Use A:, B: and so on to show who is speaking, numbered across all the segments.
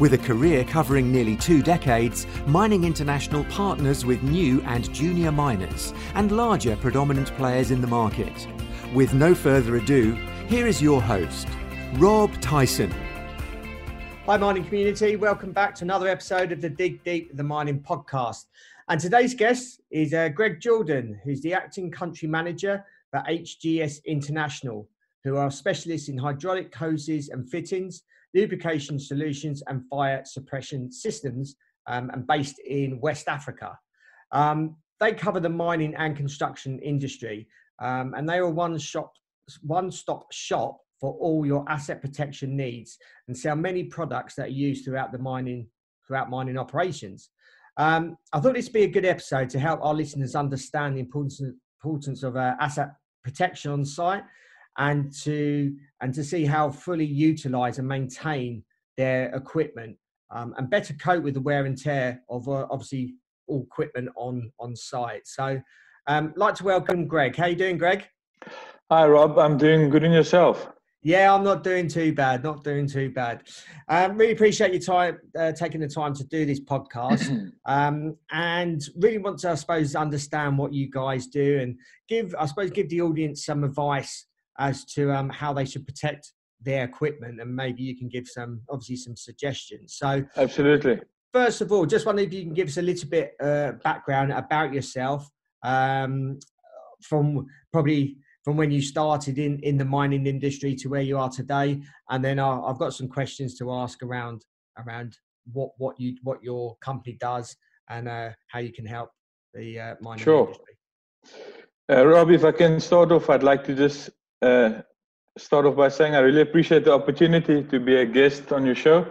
A: With a career covering nearly two decades, Mining International partners with new and junior miners and larger predominant players in the market. With no further ado, here is your host, Rob Tyson.
B: Hi, mining community. Welcome back to another episode of the Dig Deep the Mining podcast. And today's guest is uh, Greg Jordan, who's the acting country manager for HGS International, who are specialists in hydraulic hoses and fittings lubrication solutions and fire suppression systems um, and based in West Africa. Um, they cover the mining and construction industry um, and they are one shop, one stop shop for all your asset protection needs and sell many products that are used throughout the mining throughout mining operations. Um, I thought this would be a good episode to help our listeners understand the importance, importance of uh, asset protection on site and to and to see how fully utilize and maintain their equipment um, and better cope with the wear and tear of uh, obviously all equipment on on site. So, um, like to welcome Greg. How you doing, Greg?
C: Hi, Rob. I'm doing good in yourself.
B: Yeah, I'm not doing too bad. Not doing too bad. Um, really appreciate your time, uh, taking the time to do this podcast, um, and really want to, I suppose, understand what you guys do and give, I suppose, give the audience some advice as to um, how they should protect their equipment, and maybe you can give some, obviously, some suggestions. So,
C: absolutely.
B: First of all, just wondering if you can give us a little bit uh, background about yourself, um, from probably from when you started in in the mining industry to where you are today, and then i I've got some questions to ask around around what what you what your company does and uh, how you can help the uh, mining
C: sure.
B: industry.
C: Uh, Rob, if I can start off, I'd like to just uh, start off by saying I really appreciate the opportunity to be a guest on your show.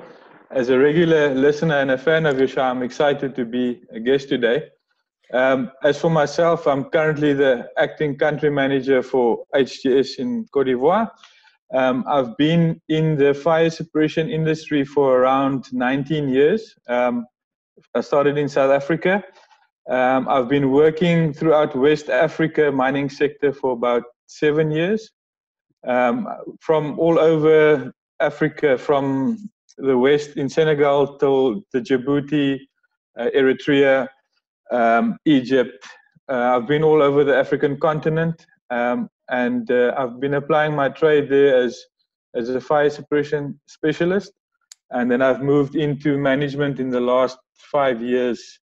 C: As a regular listener and a fan of your show, I'm excited to be a guest today. Um, as for myself, I'm currently the acting country manager for HGS in Cote d'Ivoire. Um, I've been in the fire suppression industry for around 19 years. Um, I started in South Africa. Um, I've been working throughout West Africa mining sector for about seven years um, from all over Africa, from the west in Senegal till the Djibouti, uh, Eritrea, um, Egypt. Uh, I've been all over the African continent, um, and uh, I've been applying my trade there as as a fire suppression specialist, and then I've moved into management in the last five years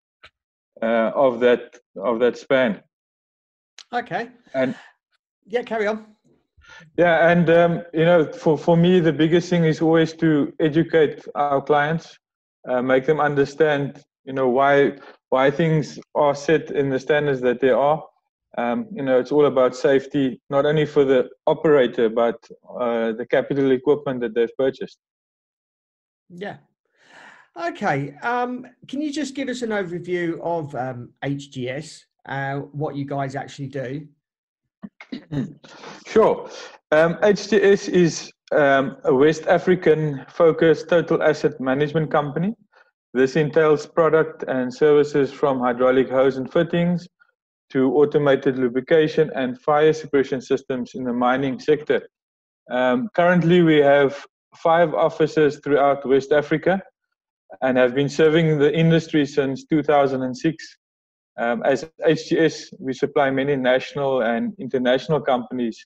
C: uh, of that of that span.
B: Okay.
C: And
B: yeah, carry on.
C: Yeah, and um, you know, for for me, the biggest thing is always to educate our clients, uh, make them understand, you know, why why things are set in the standards that they are. Um, you know, it's all about safety, not only for the operator, but uh, the capital equipment that they've purchased.
B: Yeah. Okay. Um, can you just give us an overview of um, HGS, uh, what you guys actually do?
C: Sure. Um, HGS is um, a West African focused total asset management company. This entails product and services from hydraulic hose and fittings to automated lubrication and fire suppression systems in the mining sector. Um, currently, we have five offices throughout West Africa and have been serving the industry since 2006 um, as HGS, we supply many national and international companies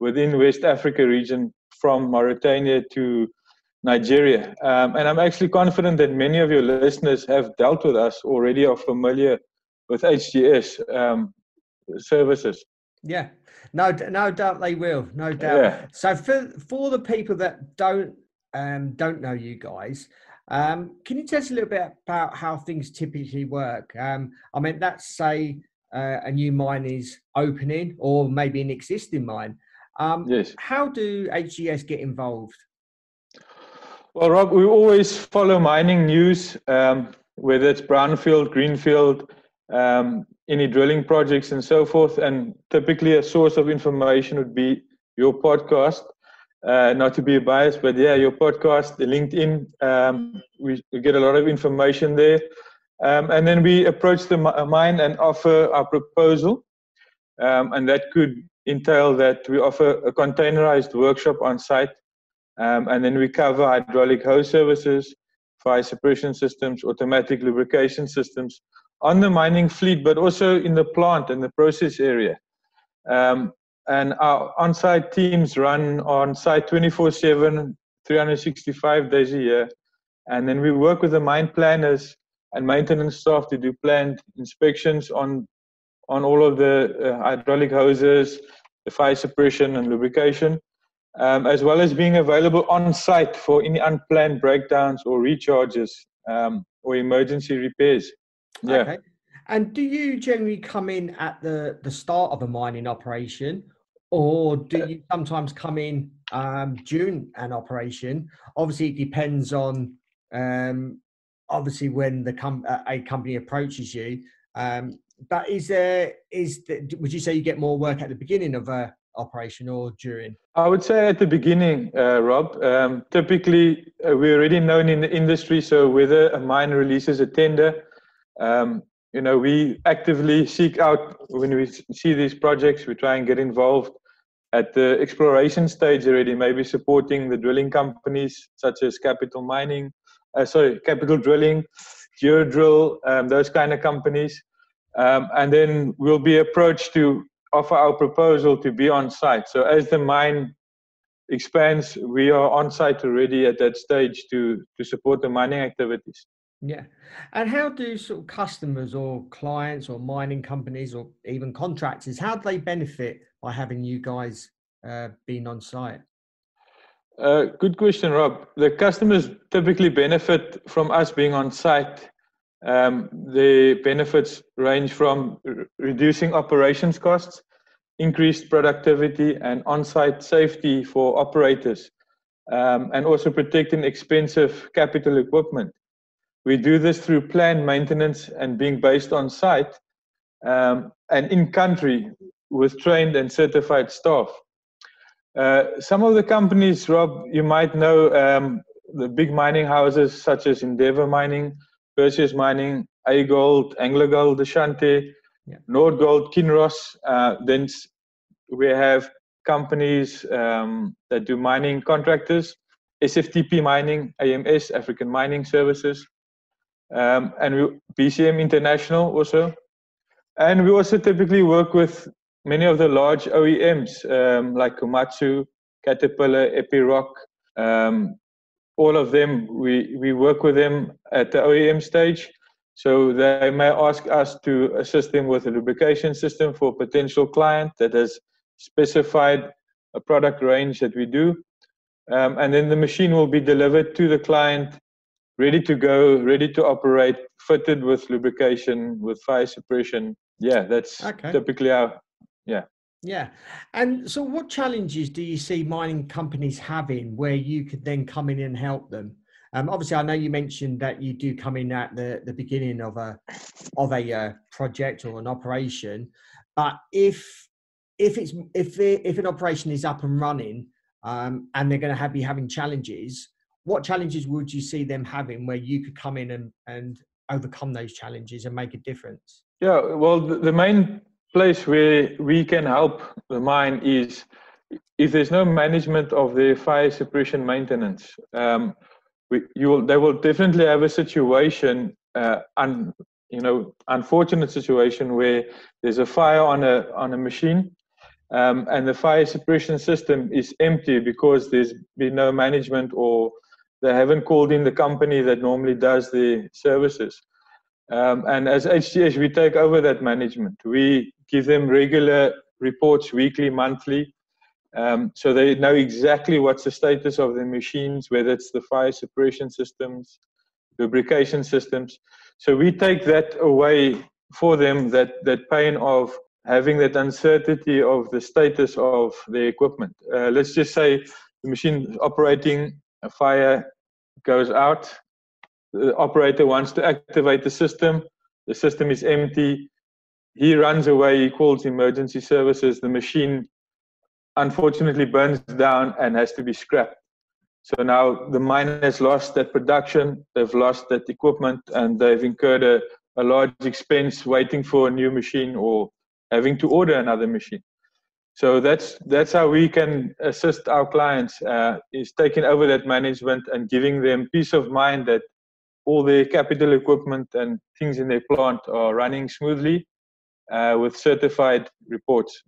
C: within West Africa region from Mauritania to Nigeria. Um, and I'm actually confident that many of your listeners have dealt with us already or familiar with HGS um, services.
B: Yeah, no, no doubt they will, no doubt. Yeah. So for for the people that don't um, don't know you guys, um, can you tell us a little bit about how things typically work? Um, I mean, let's say uh, a new mine is opening or maybe an existing mine. Um,
C: yes.
B: How do HGS get involved?
C: Well, Rob, we always follow mining news, um, whether it's brownfield, greenfield, um, any drilling projects and so forth. And typically, a source of information would be your podcast. Uh, not to be biased, but yeah, your podcast, the LinkedIn, um, we, we, get a lot of information there. Um, and then we approach the mine and offer our proposal. Um, and that could entail that we offer a containerized workshop on site. Um, and then we cover hydraulic hose services, fire suppression systems, automatic lubrication systems on the mining fleet, but also in the plant and the process area. Um, and our on-site teams run on site 24/7, 365 days a year. And then we work with the mine planners and maintenance staff to do planned inspections on on all of the uh, hydraulic hoses, the fire suppression and lubrication, um, as well as being available on site for any unplanned breakdowns or recharges um, or emergency repairs. Yeah. Okay.
B: And do you generally come in at the, the start of a mining operation, or do uh, you sometimes come in um, during an operation? Obviously, it depends on um, obviously when the com- a company approaches you. Um, but is there is the, would you say you get more work at the beginning of a operation or during?
C: I would say at the beginning, uh, Rob. Um, typically, uh, we're already known in the industry, so whether a mine releases a tender, um, you know, we actively seek out when we see these projects. We try and get involved at the exploration stage already, maybe supporting the drilling companies such as Capital Mining, uh, sorry, Capital Drilling, Geodrill, um, those kind of companies. Um, and then we'll be approached to offer our proposal to be on site. So as the mine expands, we are on site already at that stage to, to support the mining activities.
B: Yeah. And how do sort of customers or clients or mining companies or even contractors, how do they benefit by having you guys uh, being on site?
C: Uh, good question, Rob. The customers typically benefit from us being on site um, the benefits range from r- reducing operations costs, increased productivity, and on site safety for operators, um, and also protecting expensive capital equipment. We do this through planned maintenance and being based on site um, and in country with trained and certified staff. Uh, some of the companies, Rob, you might know um, the big mining houses such as Endeavour Mining, Perseus Mining, Gold, AngloGold Ashanti, yeah. Nordgold, Kinross. Uh, then we have companies um, that do mining contractors, SFTP Mining, AMS, African Mining Services, um, and we, BCM International also. And we also typically work with many of the large OEMs um, like Komatsu, Caterpillar, Epiroc, um, all of them, we, we work with them at the OEM stage. So they may ask us to assist them with a lubrication system for a potential client that has specified a product range that we do. Um, and then the machine will be delivered to the client, ready to go, ready to operate, fitted with lubrication, with fire suppression. Yeah, that's okay. typically our, yeah.
B: Yeah. And so, what challenges do you see mining companies having where you could then come in and help them? Um, obviously, I know you mentioned that you do come in at the, the beginning of a of a uh, project or an operation, but if if it's if if an operation is up and running um, and they're going to have, be having challenges, what challenges would you see them having where you could come in and and overcome those challenges and make a difference?
C: Yeah, well, the, main place where we can help the mine is if there's no management of the fire suppression maintenance. Um, we, you will, they will definitely have a situation, uh, un, you know, unfortunate situation where there's a fire on a on a machine, um, and the fire suppression system is empty because there's been no management or they haven't called in the company that normally does the services. Um, and as HGS, we take over that management. We give them regular reports weekly, monthly, um, so they know exactly what's the status of the machines, whether it's the fire suppression systems, lubrication systems. So we take that away for them, that, that pain of having that uncertainty of the status of the equipment. Uh, let's just say the machine operating, a fire goes out, the operator wants to activate the system, the system is empty. He runs away, he calls emergency services. The machine unfortunately burns down and has to be scrapped. So now the mine has lost that production, they've lost that equipment, and they've incurred a, a large expense waiting for a new machine or having to order another machine. So that's that's how we can assist our clients uh, is taking over that management and giving them peace of mind that all their capital equipment and things in their plant are running smoothly uh, with certified reports.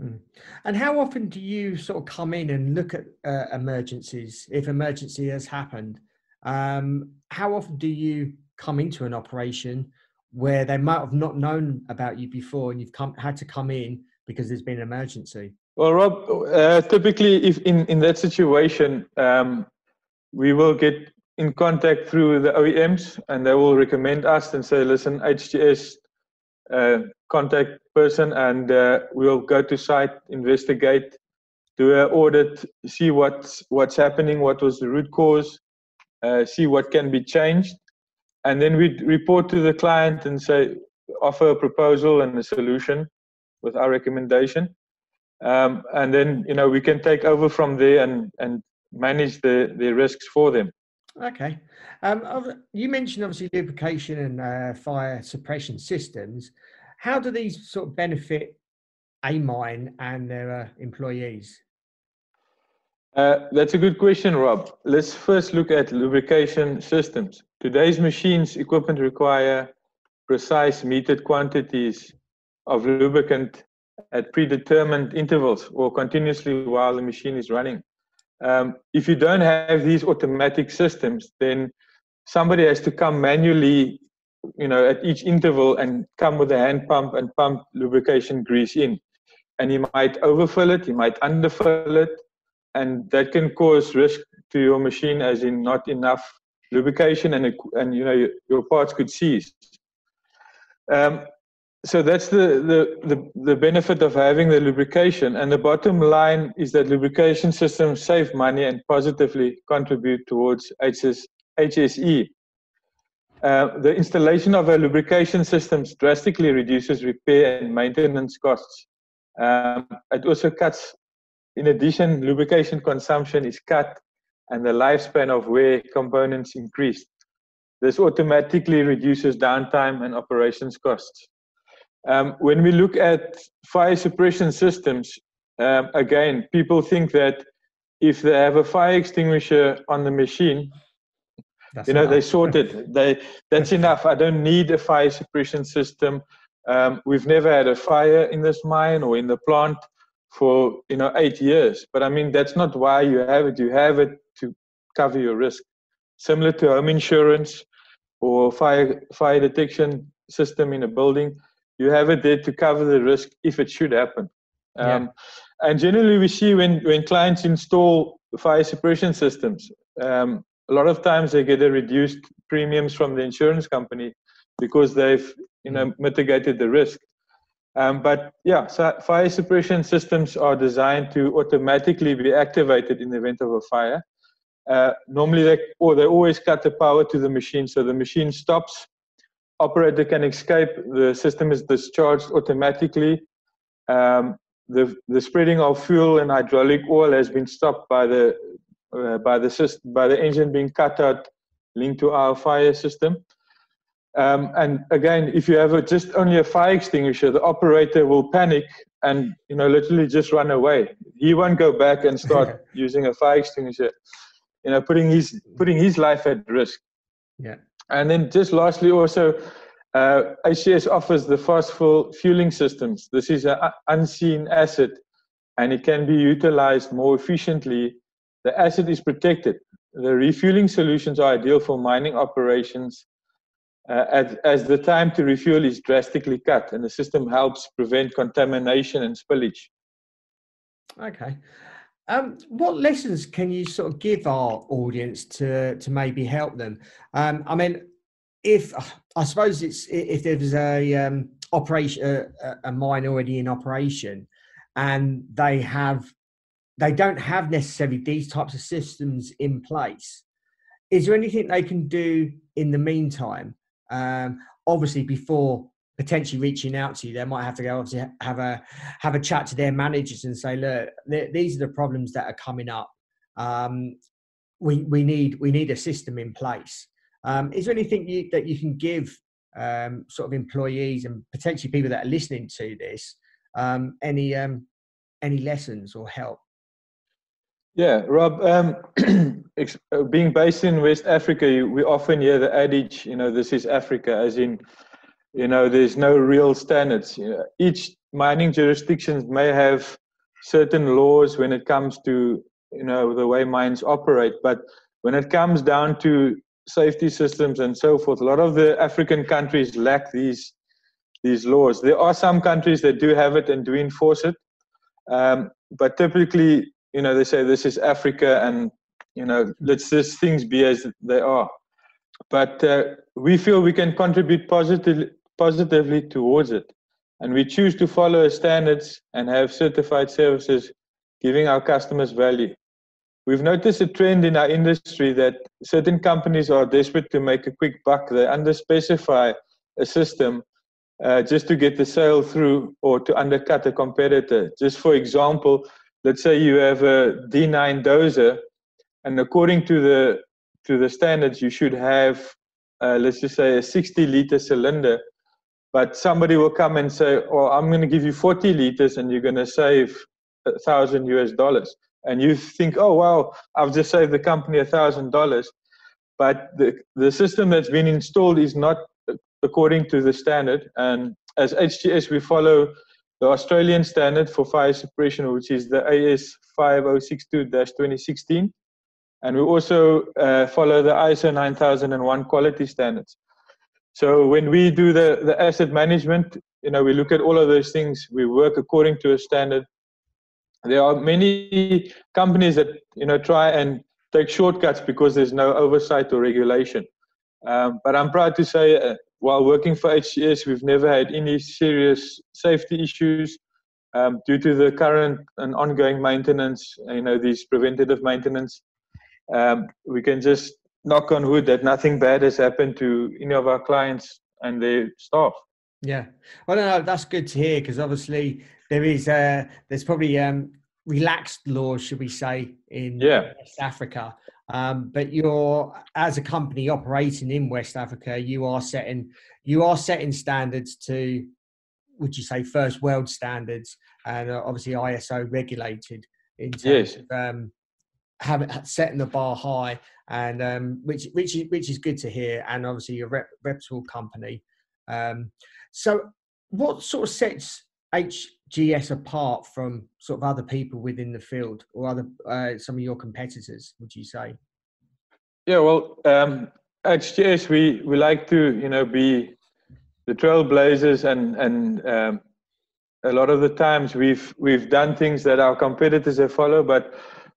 B: Mm. And how often do you sort of come in and look at uh, emergencies if emergency has happened? Um, how often do you come into an operation where they might have not known about you before and you've come, had to come in because there's been an emergency?
C: Well, Rob, uh, typically, if in, in that situation, um, we will get in contact through the OEMs and they will recommend us and say, listen, HGS, uh, contact person, and uh, we'll go to site, investigate, do an audit, see what's, what's happening, what was the root cause, uh, see what can be changed. And then we report to the client and say, offer a proposal and a solution with our recommendation. Um, and then, you know, we can take over from there and, and manage the, the risks for them.
B: Okay. Um, you mentioned obviously lubrication and uh, fire suppression systems. How do these sort of benefit a mine and their uh, employees?
C: Uh, that's a good question, Rob. Let's first look at lubrication systems. Today's machines equipment require precise metered quantities of lubricant at predetermined intervals or continuously while the machine is running. Um, if you don't have these automatic systems, then somebody has to come manually, you know, at each interval and come with a hand pump and pump lubrication grease in. And he might overfill it, he might underfill it, and that can cause risk to your machine, as in not enough lubrication, and and you know your, your parts could seize. Um, so that's the, the, the, the, benefit of having the lubrication. And the bottom line is that lubrication systems save money and positively contribute towards HS, HSE. Uh, the installation of a lubrication system drastically reduces repair and maintenance costs. Um, it also cuts, in addition, lubrication consumption is cut and the lifespan of wear components increased. This automatically reduces downtime and operations costs. Um, when we look at fire suppression systems, um, again, people think that if they have a fire extinguisher on the machine, that's you know, enough. they sorted. They that's enough. I don't need a fire suppression system. Um, we've never had a fire in this mine or in the plant for you know eight years. But I mean, that's not why you have it. You have it to cover your risk, similar to home insurance or fire fire detection system in a building you have it there to cover the risk if it should happen. Um, yeah. And generally, we see when, when clients install fire suppression systems, um, a lot of times they get a reduced premiums from the insurance company because they've you know mm. mitigated the risk. Um, but yeah, so fire suppression systems are designed to automatically be activated in the event of a fire. Uh, normally, they or they always cut the power to the machine, so the machine stops operator can escape, the system is discharged automatically. Um, the, the spreading of fuel and hydraulic oil has been stopped by the, uh, by, the system, by the engine being cut out linked to our fire system. Um, and again, if you have a, just only a fire extinguisher, the operator will panic and you know literally just run away. He won't go back and start using a fire extinguisher, you know, putting his putting his life at risk.
B: Yeah.
C: And then just lastly, also, uh, HGS offers the fast fuel fueling systems. This is an unseen asset and it can be utilized more efficiently. The asset is protected. The refueling solutions are ideal for mining operations uh, as, as the time to refuel is drastically cut and the system helps prevent contamination and spillage.
B: Okay. Um, what lessons can you sort of give our audience to to maybe help them? Um, I mean, if I suppose it's if there's a um, operation a, a mine already in operation, and they have they don't have necessarily these types of systems in place. Is there anything they can do in the meantime? Um, obviously before potentially reaching out to you, they might have to go obviously have a have a chat to their managers and say, look, these are the problems that are coming up. Um, we we need we need a system in place. Um, is there anything you, that you can give um, sort of employees and potentially people that are listening to this um, any um, any lessons or help?
C: Yeah, Rob. Um, uh, being based in West Africa, we often hear the adage, you know, this is Africa, as in, you know, there's no real standards. You know, each mining jurisdiction may have certain laws when it comes to, you know, the way mines operate, but when it comes down to safety systems and so forth, a lot of the African countries lack these these laws. There are some countries that do have it and do enforce it, um, but typically, you know, they say this is Africa, and you know, let's just things be as they are. But uh, we feel we can contribute positively positively towards it, and we choose to follow standards and have certified services, giving our customers value. We've noticed a trend in our industry that certain companies are desperate to make a quick buck. They underspecify a system uh, just to get the sale through or to undercut a competitor. Just for example, let's say you have a D9 dozer, and according to the to the standards, you should have, uh, let's just say, a 60 liter cylinder. But somebody will come and say, "Oh, I'm going to give you 40 liters, and you're going to save a thousand US dollars." And you think, "Oh, wow, I've just saved the company a thousand dollars." But the the system that's been installed is not according to the standard. And as HGS, we follow the Australian standard for fire suppression, which is the AS 5062-2016. And we also uh, follow the ISO 9001 quality standards. So when we do the, the asset management, you know, we look at all of those things. We work according to a standard. There are many companies that, you know, try and take shortcuts because there's no oversight or regulation. Um, but I'm proud to say uh, while working for HGS, we've never had any serious safety issues um, due to the current and ongoing maintenance, you know, these preventative maintenance. Um, we can just knock on wood that nothing bad has happened to any of our clients and their staff.
B: Yeah, well, no, that's good to hear because obviously there is uh, there's probably um, relaxed laws, should we say, in
C: yeah.
B: West Africa. Um, but you're as a company operating in West Africa, you are setting you are setting standards to, would you say, first world standards, and uh, obviously ISO regulated in terms yes. of um, having setting the bar high, and um, which which is which is good to hear, and obviously a rep, reputable company. Um, so, what sort of sets HGS apart from sort of other people within the field or other uh, some of your competitors? Would you say?
C: Yeah, well, um, HGS we we like to you know be the trailblazers and and um, a lot of the times we've we've done things that our competitors have followed. But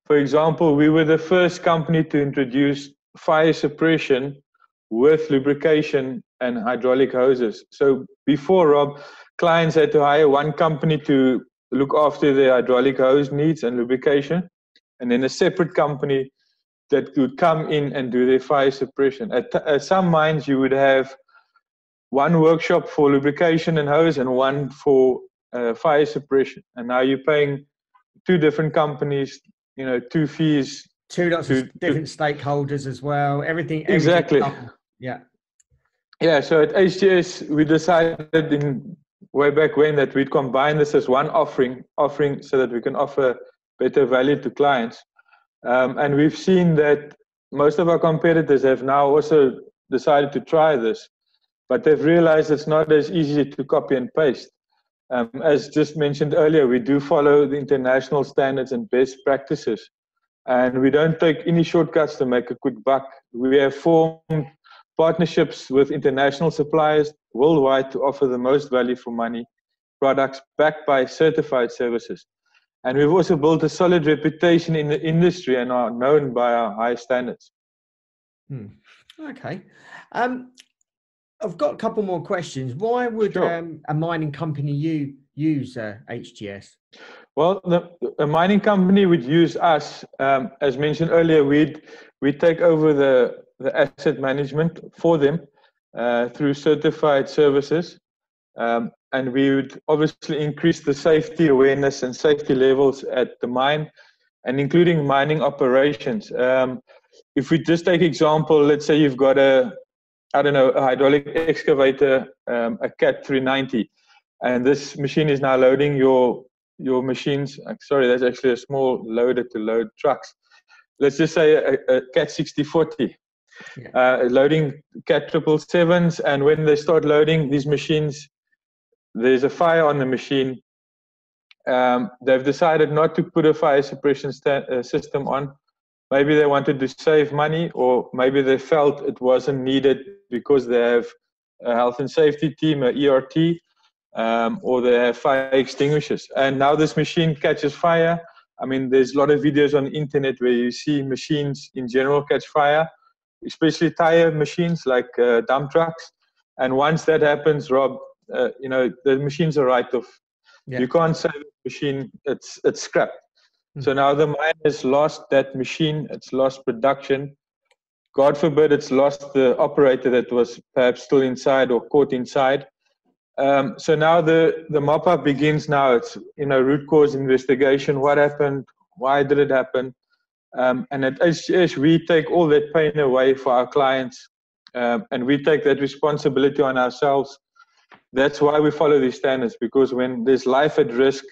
C: for example, we were the first company to introduce fire suppression with lubrication and hydraulic hoses. So before Rob, clients had to hire one company to look after their hydraulic hose needs and lubrication, and then a separate company that would come in and do their fire suppression. At, at some mines, you would have one workshop for lubrication and hose and one for uh, fire suppression. And now you're paying two different companies, you know, two fees.
B: Two lots to, of different to, stakeholders as well. Everything.
C: Exactly.
B: yeah.
C: Yeah. So at HGS, we decided in way back when that we'd combine this as one offering, offering so that we can offer better value to clients. Um, and we've seen that most of our competitors have now also decided to try this, but they've realized it's not as easy to copy and paste. Um, as just mentioned earlier, we do follow the international standards and best practices, and we don't take any shortcuts to make a quick buck. We have formed partnerships with international suppliers worldwide to offer the most value for money products backed by certified services. And we've also built a solid reputation in the industry and are known by our high standards.
B: Hmm. Okay. Um, I've got a couple more questions. Why would sure. um, a mining company you use uh, HGS?
C: Well, the, a mining company would use us. Um, as mentioned earlier, we'd we take over the the asset management for them, uh, through certified services. Um, and we would obviously increase the safety awareness and safety levels at the mine and including mining operations. Um, if we just take example, let's say you've got a, I don't know, a hydraulic excavator, um, a CAT 390, and this machine is now loading your your machines. Uh, sorry, that's actually a small loader to load trucks. Let's just say a, a CAT 6040. Yeah. Uh, loading cat triple sevens and when they start loading these machines there's a fire on the machine. Um, they've decided not to put a fire suppression sta- uh, system on. Maybe they wanted to save money, or maybe they felt it wasn't needed because they have a health and safety team, a ERT, um, or they have fire extinguishers. And now this machine catches fire. I mean, there's a lot of videos on the internet where you see machines in general catch fire, especially tire machines like uh, dump trucks. And once that happens, Rob, uh, you know the machines are write off yeah. you can't save the machine it's it's scrapped mm-hmm. so now the mine has lost that machine it's lost production god forbid it's lost the operator that was perhaps still inside or caught inside. Um, so now the the mop up begins now. It's you know root cause investigation. What happened? Why did it happen? Um, and at HGS, we take all that pain away for our clients um, and we take that responsibility on ourselves. That's why we follow these standards because when there's life at risk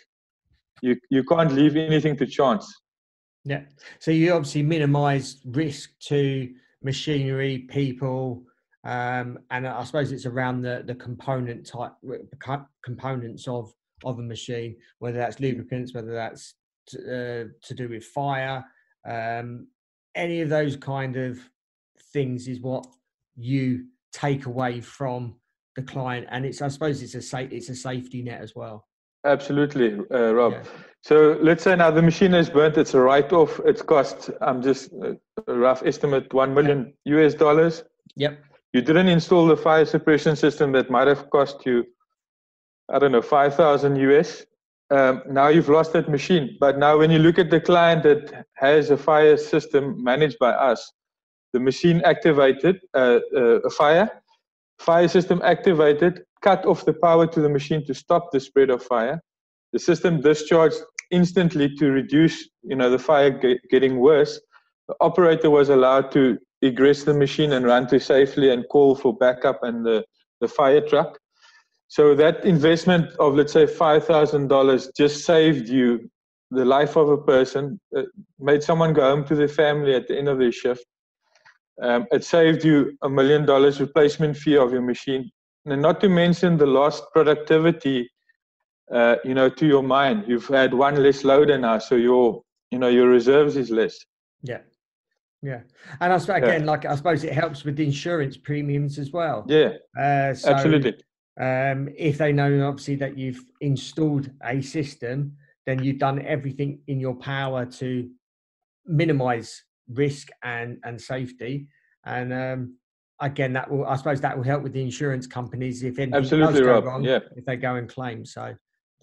C: you you can't leave anything to chance.
B: Yeah. So you obviously minimize risk to machinery people um, and i suppose it's around the the component type components of of a machine whether that's lubricants whether that's to, uh, to do with fire um, any of those kind of things is what you take away from the client, and it's I suppose it's a sa- it's a safety net as well.
C: Absolutely, uh, Rob. Yeah. So let's say now the machine is burnt. It's a write-off. It's cost. I'm just uh, a rough estimate one million US dollars.
B: Yep.
C: You didn't install the fire suppression system that might have cost you, I don't know, five thousand US. Um, now you've lost that machine. But now when you look at the client that has a fire system managed by us, the machine activated uh, uh, a fire Fire system activated, cut off the power to the machine to stop the spread of fire. The system discharged instantly to reduce, you know, the fire get, getting worse. The operator was allowed to egress the machine and run to safely and call for backup and the, the fire truck. So that investment of let's say five thousand dollars just saved you the life of a person, it made someone go home to their family at the end of their shift, um, it saved you a million dollars replacement fee of your machine, and not to mention the lost productivity. Uh, you know, to your mind. you've had one less loader now, so your you know your reserves is less.
B: Yeah, yeah, and I suppose again, yeah. like I suppose it helps with the insurance premiums as well.
C: Yeah, uh, so, absolutely.
B: Um, if they know obviously that you've installed a system, then you've done everything in your power to minimize risk and and safety. And um, again, that will I suppose that will help with the insurance companies if anything
C: Absolutely,
B: does
C: go Rob.
B: wrong,
C: yeah.
B: if they go and claim. So,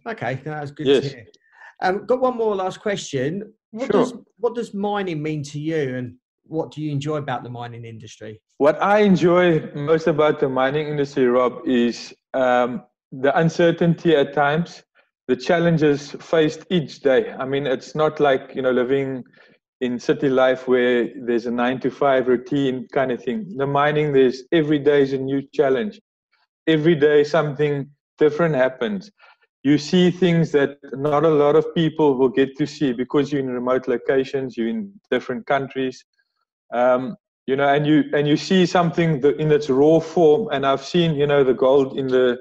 B: okay, that's good
C: yes.
B: to hear. Um, got one more last question. What
C: sure.
B: does what does mining mean to you, and what do you enjoy about the mining industry?
C: What I enjoy most about the mining industry, Rob, is um, the uncertainty at times, the challenges faced each day. I mean, it's not like you know living in city life where there's a nine to five routine kind of thing. The mining, there's every day is a new challenge. Every day something different happens. You see things that not a lot of people will get to see because you're in remote locations, you're in different countries, um, you know, and you and you see something in its raw form. And I've seen, you know, the gold in the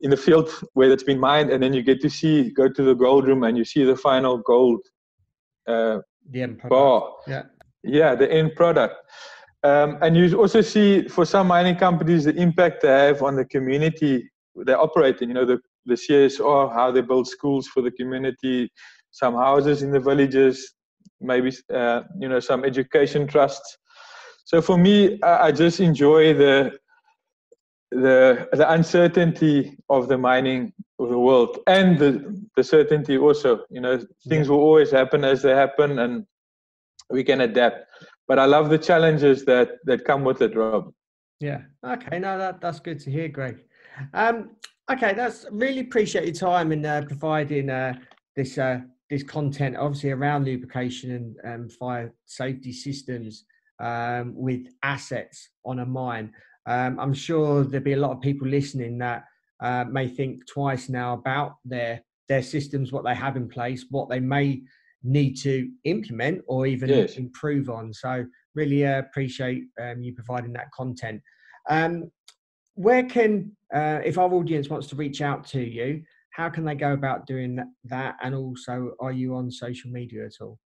C: in the field where it's been mined, and then you get to see go to the gold room and you see the final gold uh,
B: the end product.
C: Bar.
B: Yeah.
C: Yeah, the end product. Um, and you also see for some mining companies the impact they have on the community they operate in. You know, the, the CSR, how they build schools for the community, some houses in the villages, maybe, uh, you know, some education trusts. So for me, I, just enjoy the the the uncertainty of the mining of the world and the the certainty also you know things will always happen as they happen and we can adapt but i love the challenges that that come with it rob
B: Yeah. Okay. No, that, that's good to hear, Greg. Um, okay, that's really appreciate your time in uh, providing uh, this uh, this content, obviously around lubrication and um, fire safety systems um, with assets on a mine. Um, I'm sure there'll be a lot of people listening that uh, may think twice now about their their systems, what they have in place, what they may need to implement or even yes. improve on. So really uh, appreciate um, you providing that content. Um, where can, uh, if our audience wants to reach out to you, how can they go about doing that? And also, are you on social media at all?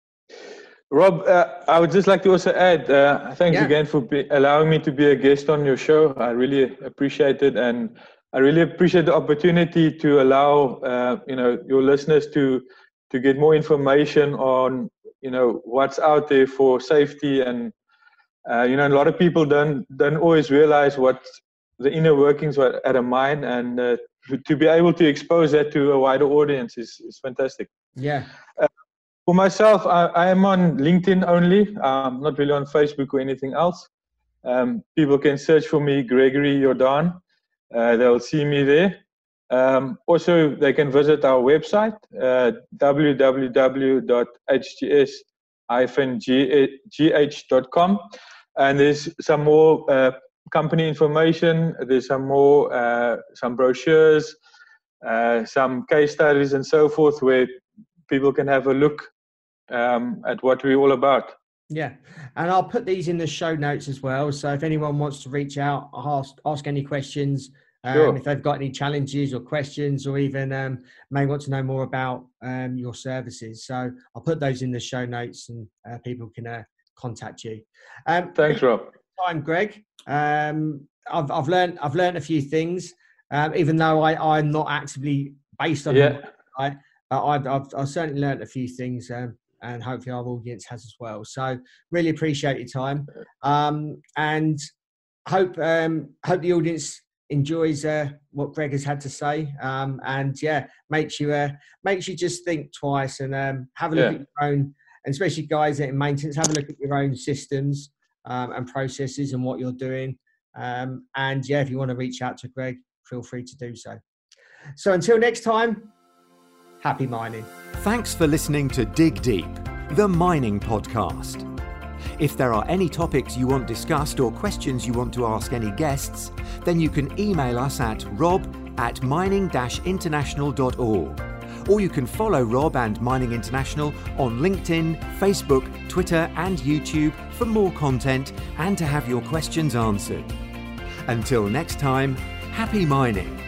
C: Rob, uh, I would just like to also add, uh, thanks yeah. again for be, allowing me to be a guest on your show. I really appreciate it, and I really appreciate the opportunity to allow uh, you know your listeners to to get more information on you know what's out there for safety and uh, you know a lot of people don't don't always realize what the inner workings at a mine and uh, to be able to expose that to a wider audience is, is fantastic.
B: Yeah. Uh,
C: for myself I, I, am on linkedin only. Um, not really on facebook or anything else. Um, people can search for me gregory jordan. Uh, they'll see me there. Um, also, they can visit our website, uh, www.hgs-gh.com. And there's some more uh, company information. There's some more, uh, some brochures, uh, some case studies and so forth where people can have a look um, at what we're all about.
B: Yeah, and I'll put these in the show notes as well. So if anyone wants to reach out, ask ask any questions, um, sure. If they've got any challenges or questions, or even um, may want to know more about um, your services, so I'll put those in the show notes, and uh, people can uh, contact you.
C: Um, Thanks, Rob.
B: Time, Greg. Um, I've I've learned I've learned a few things, um, even though I I'm not actively based on
C: yeah.
B: I, I've, I've, I've certainly learned a few things. Um, and hopefully our audience has as well. So really appreciate your time, um, and hope hope the audience enjoys uh, what Greg has had to say, um, and yeah, makes you uh, makes you just think twice and um, have a look yeah. at your own, and especially guys in maintenance, have a look at your own systems um, and processes and what you're doing. Um, and yeah, if you want to reach out to Greg, feel free to do so. So until next time, happy mining.
A: Thanks for listening to Dig Deep, the mining podcast. If there are any topics you want discussed or questions you want to ask any guests, then you can email us at rob at mining-international.org. Or you can follow Rob and Mining International on LinkedIn, Facebook, Twitter, and YouTube for more content and to have your questions answered. Until next time, happy mining!